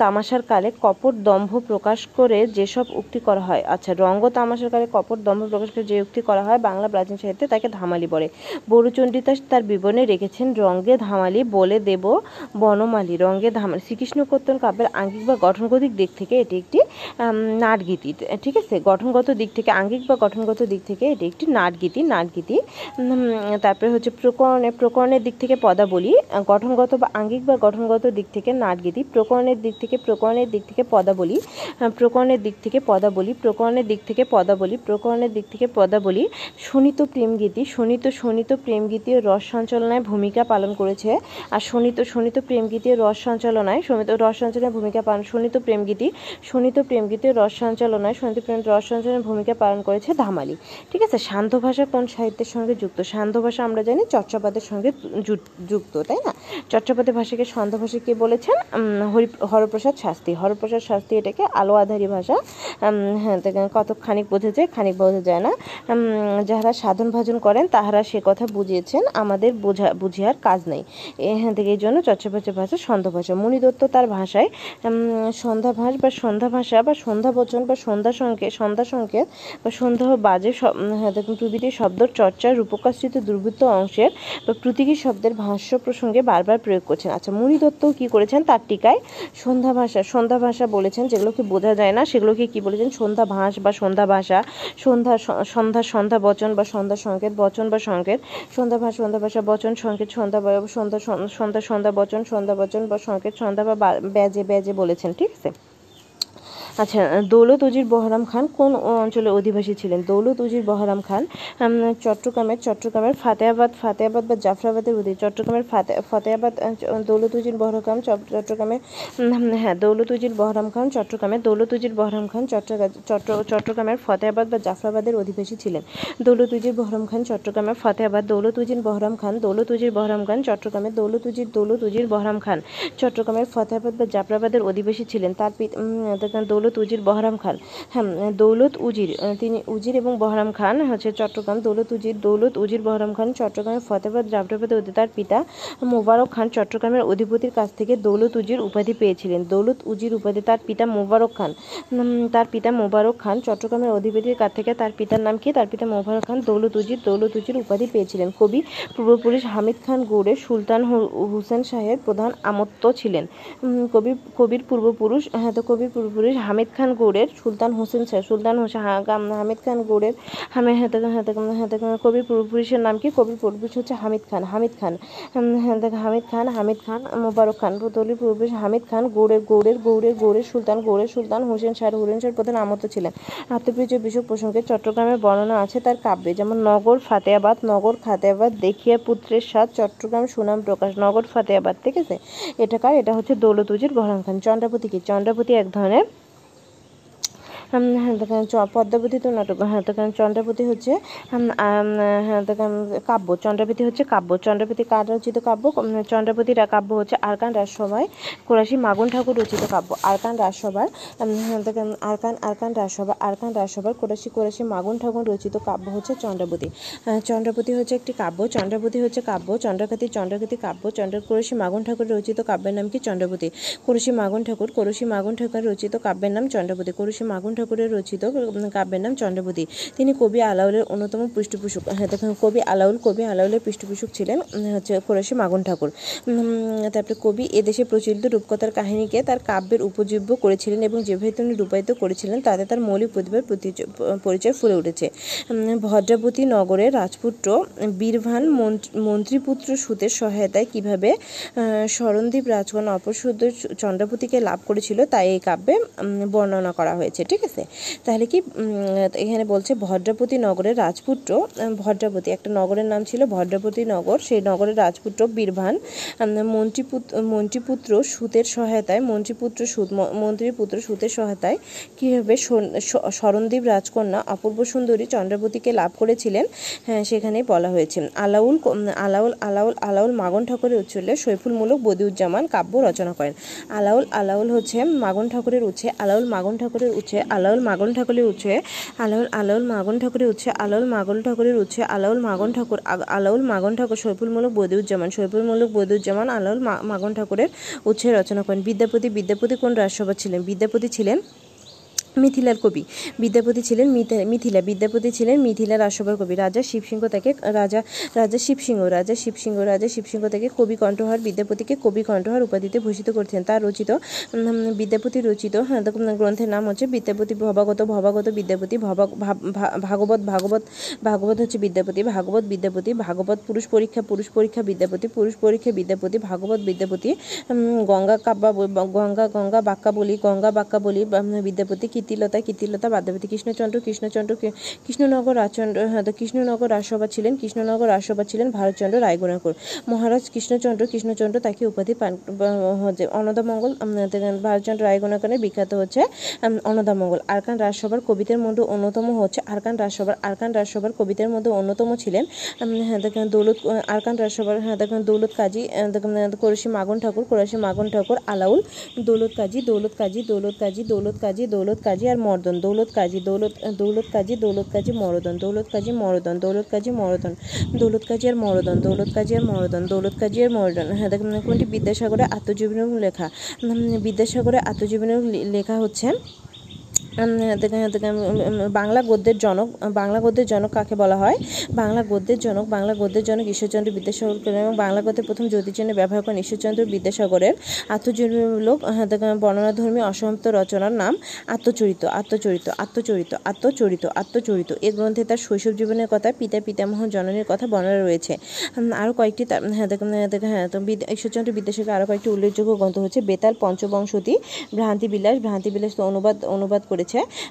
তামাশার কালে কপট দম্ভ প্রকাশ করে যেসব উক্তি করা হয়। আচ্ছা রঙ্গ, তামাশার কালে কপট দম্ভ প্রকাশ করে যে উক্তি করা হয়, বাংলা প্রাচীন সাহিত্যে তাকে ধামালি বলে। বড়ুচণ্ডিতা তার বিবরণে রেখেছেন, রঙ্গে ধামালি বলে দেব বনমালী, রঙ্গে ধামালি। শ্রীকৃষ্ণ কীর্তন কাব্যের আঙ্গিক বা গঠনগত দিক থেকে এটি একটি নাটগীতি, ঠিক আছে? গঠনগত দিক থেকে, আঙ্গিক বা গঠনগত দিক থেকে এটি একটি নাটগীতি নাটগীতি তারপরে হচ্ছে প্রকরণে, প্রকরণের দিক থেকে পদাবলী আহ, গঠনগত বা আঙ্গিক বা গঠনগত দিক থেকে নাটগীতি প্রকরণের দিক থেকে প্রকরণের দিক থেকে পদাবলী প্রকরণের দিক থেকে পদাবলী প্রকরণের দিক থেকে পদাবলী প্রকরণের দিক থেকে পদাবলী শোণিত প্রেমগীতি শোণিত শোণিত প্রেমগীতি রস সঞ্চালনায় ভূমিকা পালন করেছে আর শোণিত শোণিত প্রেমগীতি রস সঞ্চালনায় শোণিত রস সঞ্চালনায় ভূমিকা পালন শোণিত প্রেমগীতি শোণিত প্রেমগীতি রস সঞ্চালনায় শোণিত প্রেম রস সঞ্চালনায় ভূমিকা পালন করেছে ধামালি। ঠিক আছে? শান্ত ভাষা কোন সাহিত্যের সঙ্গে যুক্ত? শান্ত ভাষা আমরা জানি চর্চাপাদের সঙ্গে যুক্ত তাই না? চর্চাপাদের ভাষাকে শান্ত ভাষা কে বলেছেন? হরি হরপ্রসাদ শাস্তি হরপ্রসাদ শাস্তি এটাকে আলো আধারী ভাষা হ্যাঁ কত খানিক বোঝা যায় খানিক বোঝা যায় না। যাহারা সাধন ভাজন করেন তাহারা সে কথা বুঝিয়েছেন আমাদের বোঝা বুঝিয়ার কাজ নেই। এখান থেকে এই জন্য চর্চাপাচের ভাষা সন্ধ্যা ভাষা। মণি দত্ত তার ভাষায় সন্ধ্যা ভাষ বা সন্ধ্যা ভাষা বা সন্ধ্যা বচন বা সন্ধ্যা সংকেত সন্ধ্যা সংকেত বা সন্ধ্যা বাজে হ্যাঁ, প্রভৃতি শব্দ চর্চার রূপকাশ্রিত দুর্বৃত্ত অংশের বা প্রতীকী শব্দের ভাষ্য প্রসঙ্গে বারবার প্রয়োগ করছেন। আচ্ছা মুনি দত্ত কি করেছেন? তার টিকায় সন্ধ্যা ভাষা সন্ধ্যা ভাষা বলেছেন, যেগুলোকে বোঝা যায় না, সেগুলোকে কি বলেছেন? সন্ধ্যা ভাষ বা সন্ধ্যা ভাষা, সন্ধ্যা সন্ধ্যা সন্ধ্যা বচন বা সন্ধ্যা সংকেত, বচন বা সংকেত, সন্ধ্যা ভাষা সন্ধ্যা ভাষা, বচন, সংকেত, সন্ধ্যা সন্ধ্যা সন্ধ্যা সন্ধ্যা বচন সন্ধ্যা বচন বা সংকেত, সন্ধ্যা বা- ব্যাজে ব্যাজে বলেছেন, ঠিক আছে? আচ্ছা দৌলত উজির বহরাম খান কোন অঞ্চলের অধিবাসী ছিলেন? দৌলত উজির বহরাম খান চট্টগ্রামের চট্টগ্রামের ফাতেহাবাদ ফাতেহাবাদ বা জাফরাবাদের অধীন চট্টগ্রামের ফাতে, ফতেহাবাদ দৌলত উজির বহরাম চট- চট্টগ্রামের হ্যাঁ দৌলত উজির বহরাম খান, চট্টগ্রামের, দৌলত উজির বহরাম খান চট্টগ্রাম চট্ট- চট্টগ্রামের ফতেহাবাদ বা জাফরাবাদের অধিবাসী ছিলেন। দৌলত উজির বহরাম খান, চট্টগ্রামের ফতেহাবাদ, দৌলত উজির বহরাম খান, দৌলত উজির বহরাম খান, চট্টগ্রামের দৌলত উজির দৌলত উজির বহরাম খান, চট্টগ্রামের ফতেহাবাদ বা জাফরাবাদের অধিবাসী ছিলেন। তার পিতা দৌলত উজির বহরাম খান। হ্যাঁ দৌলত উজির তিনি উজির এবং বহরাম খান হচ্ছে চট্টগ্রাম। দৌলত উজির দৌলত উজির বহরাম খান চট্টগ্রামের জাফরাবাদের অধি- তার পিতা মোবারক খান চট্টগ্রামের অধিপতির কাছ থেকে দৌলত উজির উপাধি পেয়েছিলেন। দৌলত উজির উপাধি তার পিতা মোবারক খান। তার পিতা মোবারক খান চট্টগ্রামের অধিপতির কাছ থেকে তার পিতার নাম কি? তার পিতা মোবারক খান দৌলত উজির দৌলত উজির উপাধি পেয়েছিলেন। কবি পূর্বপুরুষ হামিদ খান গৌড়ের সুলতান হুসেন শাহের প্রধান আমত্ত ছিলেন। কবি, কবির পূর্বপুরুষ হ্যাঁ তো কবির পূর্বপুরুষ হামিদ খান গৌড়ের সুলতান হোসেন শাহ সুলতান হোসেন হামিদ খান গৌড়ের হামে হ্যাঁ তো- হ্যাঁ তো- হ্যাঁ তো কবির পূর্বপুরুষের নাম কি? কবির পূর্বপুরুষ হচ্ছে হামিদ খান হামিদ খান হামিদ খান হামিদ খান, মোবারক খান পুতলির পূর্বপুরুষ হামিদ খান, গৌড়ের গৌড়ের গৌড়ের গৌড়ের সুলতান গৌড়ের সুলতান হোসেন শাহ হোসেন শাহের প্রধান আমত ছিলেন। আত্মপরিচয় বিষয় প্রসঙ্গে চট্টগ্রামের বর্ণনা আছে তার কাব্যে, যেমন নগর ফাতেহাবাদ, নগর খাতেহাবাদ, দেখিয়া পুত্রের সাথ, চট্টগ্রাম সুনাম প্রকাশ, নগর ফাতেহাবাদ, ঠিক আছে? এটা কার? এটা হচ্ছে দৌলতুজির বহরাম খান। চন্দ্রাপতি কি? চন্দ্রাপতি এক ধরনের হ্যাঁ দেখেন চ- পদ্মাবতী তো নাটক হ্যাঁ দেখেন চন্দ্রাপতি হচ্ছে হ্যাঁ কাব্য চন্দ্রাপতি হচ্ছে কাব্য চন্দ্রাপতি কার রচিত কাব্য? উম, চন্দ্রাপতির কাব্য হচ্ছে আরকান রাজসভায় কোরাসি মাগুন ঠাকুর রচিত কাব্য আরকান রাজসভার হ্যাঁ আরকান আরকান রাজসভা আরকান রাজসভার কোরাসি কোরাসি মাগুন ঠাকুর রচিত কাব্য হচ্ছে চন্দ্রাবতী। আহ, চন্দ্রাপতি হচ্ছে একটি কাব্য চন্দ্রাবতী হচ্ছে কাব্য চন্দ্রাকাতি চন্দ্রাকাতি কাব্য চন্দ্র কোরসি মাগুন ঠাকুর রচিত কাব্যের নাম কি? চন্দ্রাবতী। কোরসি মাগুন ঠাকুর কোরসি মাগুন ঠাকুর রচিত কাব্যের নাম চন্দ্রাবতী কোরসি মাগুন ঠাকুরের রচিত কাব্যের নাম চন্দ্রাবতী। তিনি কবি আলাউলের অন্যতম পৃষ্ঠপোষক। হ্যাঁ দেখুন কবি আলাউল কবি আলাউলের পৃষ্ঠপোষক ছিলেন হচ্ছে কোরসি মাগুন ঠাকুর। তারপরে কবি এদেশে প্রচলিত রূপকথার কাহিনীকে তার কাব্যের উপজীব্য করেছিলেন এবং যেভাবে তিনি রূপায়িত করেছিলেন তাতে তার মৌলিক প্রতিভার পরিচয় ফুলে উঠেছে। ভদ্রাবতী নগরের রাজপুত্র বীরভান মন্ত্রীপুত্র সুতের সহায়তায় কীভাবে আহ, স্মরণদ্বীপ রাজগণ অপরশুদ্ধ চন্দ্রপতিকে লাভ করেছিল তাই এই কাব্যে বর্ণনা করা হয়েছে ঠিক আছে? তাহলে কি এখানে বলছে ভদ্রপতি নগরের রাজপুত্র ভদ্রপতি, একটা নগরের নাম ছিল ভদ্রপতি নগর, সেই নগরের রাজপুত্র বীরভান মন্ত্রীপুত্র মন্ত্রীপুত্র সুতের সহায়তায়, মন্ত্রীপুত্র সুত মন্ত্রীপুত্র সুতের সহায়তায় কীভাবে স্মরণদ্বীপ রাজকন্যা অপূর্ব সুন্দরী চন্দ্রাবতীকে লাভ করেছিলেন? হ্যাঁ সেখানে বলা হয়েছে। আলাউল আলাউল আলাউল আলাউল মাগন ঠাকুরের উচ্ছলে সৈফুলমূলক বদিউজ্জামান কাব্য রচনা করেন। আলাউল আলাউল হচ্ছে মাগন ঠাকুরের উচ্ছে, আলাউল মাগন ঠাকুরের উচ্ছে আলাউল মাগন ঠাকুরের উচ্ছে আলাউল আলাউল মাগন ঠাকুরের উচ্ছে আলাউল মাগন ঠাকুরের উচ্ছে আলাউল মাগন ঠাকুর আলাউল মাগন ঠাকুর সৈফুলমূলক বদিউজ্জামান সৈফুলমূলক বদিউজ্জামান আলাউল মাগন ঠাকুরের উচ্ছে রচনা করেন। বিদ্যাপতি বিদ্যাপতি কোন রাজসভা ছিলেন? বিদ্যাপতি ছিলেন মিথিলার কবি। বিদ্যাপতি ছিলেন মিথি- মিথিলা। বিদ্যাপতি ছিলেন মিথিলা রাজসভার কবি। রাজা শিবসিংহ তাকে রাজা রাজা শিবসিংহ রাজা শিবসিংহ রাজা শিবসিংহ তাকে কবি কণ্ঠহার বিদ্যাপতিকে কবি কণ্ঠহার উপাধিতে ভূষিত করছেন তার রচিত বিদ্যাপতি রচিত হ্যাঁ, গ্রন্থের নাম হচ্ছে বিদ্যাপতি ভবাগত ভবাগত বিদ্যাপতি ভাগবত ভাগবত ভাগবত হচ্ছে বিদ্যাপতি ভাগবত বিদ্যাপতি ভাগবত পুরুষ পরীক্ষা পুরুষ পরীক্ষা বিদ্যাপতি পুরুষ পরীক্ষা বিদ্যাপতি ভাগবত বিদ্যাপতি গঙ্গা কাব্যা গঙ্গা গঙ্গা বাক্যা বলি গঙ্গা বাক্যা বলি বা, উম, বিদ্যাপতি কীর্তিলতা কীর্তিলতা বাদ্যাপতি কৃষ্ণচন্দ্র কৃষ্ণচন্দ্র কৃষ্ণনগর রাজচন্দ্র হ্যাঁ কৃষ্ণনগর রাজসভা ছিলেন কৃষ্ণনগর রাজসভা ছিলেন ভারতচন্দ্র রায়গুণাকর মহারাজ কৃষ্ণচন্দ্র কৃষ্ণচন্দ্র তাকে উপাধি পান অন্নদামঙ্গল ভারতচন্দ্র রায়গুণাকরের বিখ্যাত হচ্ছে উম, অন্নদামঙ্গল আরকান রাজসভার কবিতার মধ্যে অন্যতম হচ্ছে আরকান রাজসভার আরকান রাজসভার কবিতার মধ্যে অন্যতম ছিলেন হ্যাঁ দেখেন দৌলত আরকান রাজসভার হ্যাঁ দেখেন দৌলত কাজী কোরসি মাগন ঠাকুর কোরসি মাগন ঠাকুর আলাউল দৌলত কাজী দৌলত কাজী দৌলত কাজী দৌলত কাজী দৌলত কাজী আর মর্দন, দৌলত কাজী, দৌলত দৌলত কাজী দৌলত কাজী, মরদন, দৌলত কাজী, মরদন, দৌলত কাজী, মরদন, দৌলত কাজী আর মরদন, দৌলত কাজী আর মরদন, দৌলত কাজী আর মরদন। হ্যাঁ কোনটি? বিদ্যাসাগরের আত্মজীবনী লেখা। বিদ্যাসাগরের আত্মজীবনী লেখা হচ্ছে বাংলা গদ্যের জনক, বাংলা গদ্যের জনক কাকে বলা হয়? বাংলা গদ্যের জনক, বাংলা গদ্যের জনক ঈশ্বরচন্দ্র বিদ্যাসাগর এবং বাংলা গদ্যের প্রথম জ্যোতির জন্য ব্যবহার করেন ঈশ্বরচন্দ্র বিদ্যাসাগরের আত্মজীবনীমূলক বর্ণনাধর্মী অসমাপ্ত রচনার নাম আত্মচরিত আত্মচরিত আত্মচরিত আত্মচরিত আত্মচরিত। এ গ্রন্থে তার শৈশব জীবনের কথা, পিতা পিতামহ জননীর কথা বর্ণনা রয়েছে। আরও কয়েকটি হ্যাঁ হ্যাঁ হ্যাঁ ঈশ্বরচন্দ্র বিদ্যাসাগর আরও কয়েকটি উল্লেখযোগ্য গ্রন্থ হচ্ছে বেতাল, পঞ্চবংশতি ভ্রান্তি বিলাস ভ্রান্তি বিলাস তো অনুবাদ অনুবাদ করেছে।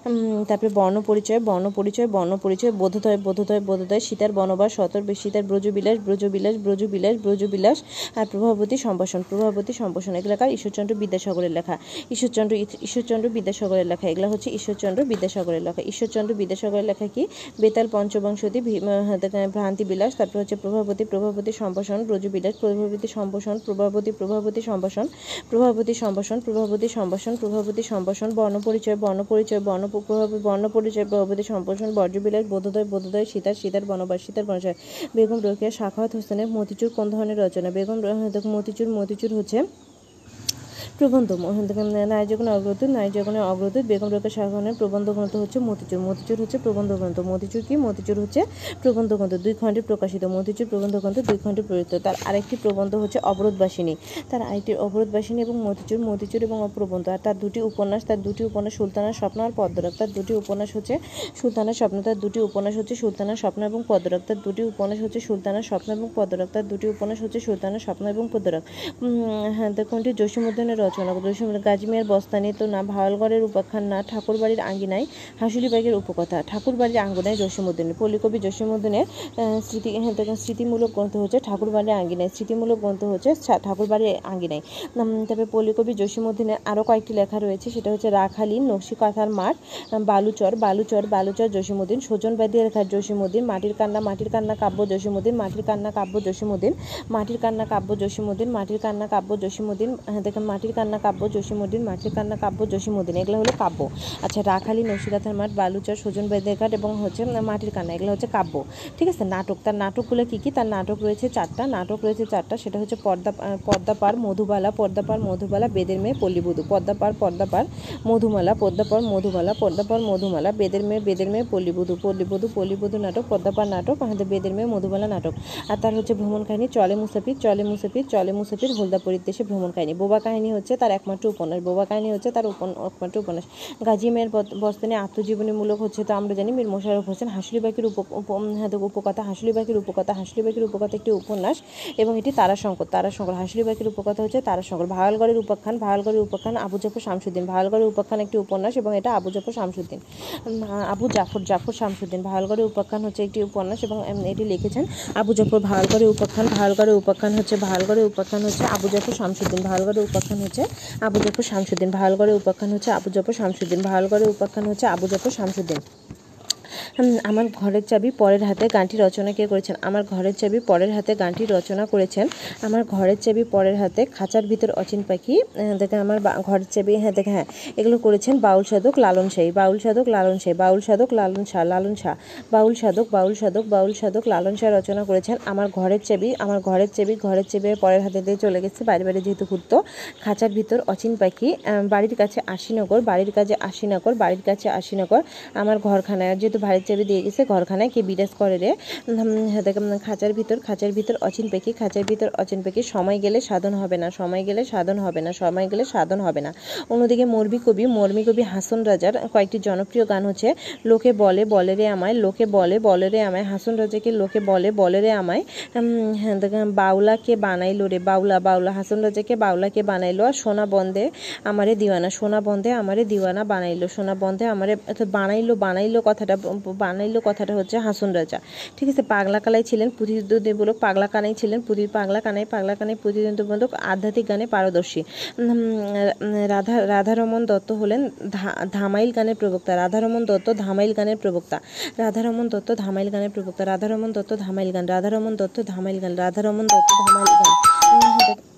উম, তারপরে বর্ণ পরিচয় বর্ণ পরিচয় বর্ণ পরিচয় বোধোদয় বোধোদয় বোধোদয় সীতার বনবাস সতর সীতার ব্রজবিলাস ব্রজবিলাস ব্রজবিলাস ব্রজবিলাস আর প্রভাবতী সম্ভাষণ প্রভাবতী সম্ভাষণ এগুলাকার ঈশ্বরচন্দ্র বিদ্যাসাগরের লেখা। ঈশ্বরচন্দ্র ঈশ্বরচন্দ্র বিদ্যাসাগরের লেখা এগুলো হচ্ছে ঈশ্বরচন্দ্র বিদ্যাসাগরের লেখা। ঈশ্বরচন্দ্র বিদ্যাসাগরের লেখা কি? বেতাল পঞ্চবংশতি ভি- ভ্রান্তি বিলাস তারপর হচ্ছে প্রভাবতী প্রভাবতী সম্ভাষণ ব্রজবিলাস প্রভাবতী সম্ভাষণ প্রভাবতী প্রভাবতী সম্ভাষণ প্রভাবতী সম্ভাষণ প্রভাবতী সম্ভাষণ প্রভাবতী সম্ভাষণ বর্ণ পরিচয় বর্ণ প্রভাব বর্ণপরিচয় প্রভৃতি সম্প্রসারণ বর্জ্যবিলাস বোধোদয় বোধোদয় সীতার সীতার বনবাস সীতার বনবাস বেগম রোকেয়া সাখাওয়াত হোসেনের মতিচুর কোন ধরনের রচনা? বেগম মতিচুর মতিচুর হচ্ছে প্রবন্ধ নারী যখন অগ্রদূত, নারী যখন অগ্রদূত, বেগম রোকের শাহনের প্রবন্ধ গ্রন্থ হচ্ছে মতিচুর। মতিচুর হচ্ছে প্রবন্ধ গ্রন্থ। মতিচুর কি? মতিচুর হচ্ছে প্রবন্ধ গ্রন্থ। দুই খণ্ডে প্রকাশিত। মতিচুর প্রবন্ধ গ্রন্থ দুই খণ্ডে প্রযুক্ত তার আরেকটি প্রবন্ধ হচ্ছে অবরোধবাসিনী। তার আরেকটি অবরোধবাসিনী এবং মতিচুর মতিচুর এবং প্রবন্ধ আর তার দুটি উপন্যাস, তার দুটি উপন্যাস সুলতানার স্বপ্ন আর পদ্মরাগ তার দুটি উপন্যাস হচ্ছে সুলতানার স্বপ্ন, তার দুটি উপন্যাস হচ্ছে সুলতানার স্বপ্ন এবং পদ্মরাগ তার দুটি উপন্যাস হচ্ছে সুলতানার স্বপ্ন এবং পদ্মরাগ তার দুটি উপন্যাস হচ্ছে সুলতানার স্বপ্ন এবং পদ্মরাগ হ্যাঁ রচনা। জসীমউদ্দিন গাজীমিয়ার বস্তানি তো না ভাওয়ালগড়ের উপাখ্যান না ঠাকুরবাড়ির আঙ্গিনায় হাসুলিবাগের উপকথা। ঠাকুরবাড়ির আঙ্গনায় জসীমউদ্দিনের পল্লীকবি জসীমউদ্দিনের আহ, স্মৃতি হ্যাঁ, স্মৃতিমূলক গ্রন্থ হচ্ছে ঠাকুরবাড়ির আঙ্গিনায়। স্মৃতিমূলক গ্রন্থ হচ্ছে ঠাকুরবাড়ির আঙ্গিনায়। তারপরে পল্লীকবি জসীমউদ্দিনের আরও কয়েকটি লেখা রয়েছে। সেটা হচ্ছে রাখালি নকশিকাথার মাঠ বালুচর বালুচর বালুচর জসীমউদ্দিন সোজন বাদিয়া লেখা জসীমউদ্দিন মাটির কান্না মাটির কান্না কাব্য জসীমউদ্দিন মাটির কান্না কাব্য জসীমউদ্দিন মাটির কান্না কাব্য জসীমউদ্দিন মাটির কান্না কাব্য জসীমউদ্দিন হ্যাঁ, দেখেন মাটির কান্না কাব্য জসীমউদ্দিন, মাটির কান্না কাব্য জসীমউদ্দিন, এগুলো হলো কাব্য। আচ্ছা রাখালি নকশিকাথার মাঠ বালুচর, সোজন বাদিয়া ঘাট এবং হচ্ছে মাটির কান্না, এগুলো হচ্ছে কাব্য। ঠিক আছে, নাটক, তার নাটকগুলো কি কি? তার নাটক রয়েছে চারটা, নাটক রয়েছে চারটা, সেটা হচ্ছে পর্দা পর্দাপার মধুবালা পর্দাপার মধুবালা, বেদের মেয়ে, পল্লীবধূ। পর্দাপার পর্দাপার মধুমালা পর্দাপার মধুবালা পর্দাপার মধুমালা, বেদের মেয়ে বেদের মেয়ে, পল্লীবধূ। পল্লীবধূ পল্লীবধূ নাটক পর্দাপার নাটক, আমাদের বেদের মেয়ে, মধুবালা নাটক। আর তার হচ্ছে ভ্রমণ কাহিনী, চলে মুসাফির চলে মুসাফির চলে মুসাফির হলদাপুরীর দেশে ভ্রমণ কাহিনী। বোবা কাহিনী হচ্ছে তার একমাত্র উপন্যাস বোবা কাহিনী হচ্ছে তার একমাত্র উপন্যাস। গাজী মেয়ের বস্তানে আত্মজীবনীমূলক হচ্ছে তো আমরা জানি মীর মোশাররফ হোসেন হাসুলি উপ হ্যাঁ, উপকথা হাসুলি বাকির উপকথা হাসুলি বাকির উপকথা একটি উপন্যাস এবং এটি তারাশঙ্কর তারাশঙ্কর বাকির উপকথা হচ্ছে তারাশঙ্কর। ভাওয়ালগড়ের উপাখ্যান ভাওয়ালগড়ের উপাখ্যান আবু জাফর শামসুদ্দিন। ভাওয়ালগড়ের উপাখ্যান একটি উপন্যাস এবং এটা আবু জাফর শামসুদ্দিন। আবু জাফর জাফর শামসুদ্দিন। ভাওয়ালগড়ের উপাখ্যান হচ্ছে একটি উপন্যাস এবং এটি লিখেছেন আবু জাফর। ভাওয়ালগড়ের উপাখ্যান ভাওয়ালগড়ের উপাখ্যান হচ্ছে ভাওয়ালগড়ের উপাখ্যান হচ্ছে আবু জাফর শামসুদ্দিন। ভাওয়ালগড়ের উপাখ্যান হচ্ছে আবু জাফর শামসুদ্দিন। ভাওয়ালগড়ের উপাখ্যান হচ্ছে আবু জাফর শামসুদ্দিন। ভাওয়ালগড়ের উপাখ্যান হচ্ছে আবু জাফর শামসুদ্দিন। আমার ঘরের চাবি পরের হাতে গানটি রচনা কে করেছেন? আমার ঘরের চাবি পরের হাতে গানটি রচনা করেছেন। আমার ঘরের চাবি পরের হাতে খাঁচার ভিতর অচিন পাখি দেখেন আমার ঘরের চাবি হ্যাঁ দেখেন হ্যাঁ এগুলো করেছেন বাউল সাধক লালন শাহী। বাউল সাধক লালন শাহী, বাউল সাধক লালন শাহ লালন শাহ। বাউল সাধক বাউল সাধক বাউল সাধক লালন শাহ রচনা করেছেন। আমার ঘরের চাবি, আমার ঘরের চাবি ঘরের চাবি পরের হাতে দিয়ে চলে গেছে বাইরে বাইরে যেহেতু ঘুরতো। খাঁচার ভিতর অচিন পাখি বাড়ির কাছে আশিনগর, বাড়ির কাছে আশিনগর, বাড়ির কাছে আশিনগর, আমার ঘরখানায়, যেহেতু ভাইয়ের চাবি দিয়ে গেছে, ঘরখানায় কে বিরাজ করে রে? খাঁচার ভিতর খাঁচার ভিতর অচিন পাখি খাঁচার ভিতর অচিন পাখি সময় গেলে সাধন হবে না, সময় গেলে সাধন হবে না, সময় গেলে সাধন হবে না। অন্যদিকে মরবি কবি, মর্মি কবি হাসন রাজার কয়েকটি জনপ্রিয় গান হচ্ছে, লোকে বলে বলে রে আমায়, লোকে বলে বলে রে আমায়। হাসন রাজাকে, লোকে বলে বলে রে আমায়। বাউলাকে বানাইলো রে, বাউলা বাউলা। হাসন রাজাকে বাউলাকে বানাইলো আর সোনা বন্ধে আমারে দিওয়ানা, সোনা বন্ধে আমারে দিওয়ানা বানাইলো, সোনা বন্ধে আমারে, বানাইলো বানাইলো কথাটা বানাইলো কথাটা হচ্ছে হাসন রাজা। ঠিক আছে, পাগলা কালাই ছিলেন প্রতিদ্বন্দ্বীমূলক, পাগলা কানাই ছিলেন প্রতি পাগলা কানাই পাগলা কানাই প্রতিদ্বন্দ্বীমূলক, আধ্যাত্মিক গানে পারদর্শী। রাধা রাধারমন দত্ত হলেন ধামাইল গানের প্রবক্তা। রাধারমন দত্ত, ধামাইল গানের প্রবক্তা। রাধারমন দত্ত, ধামাইল গানের প্রবক্তা। রাধারমন দত্ত, ধামাইল গান। রাধারমন দত্ত, ধামাইল গান। রাধারমন দত্ত, ধামাইল গান।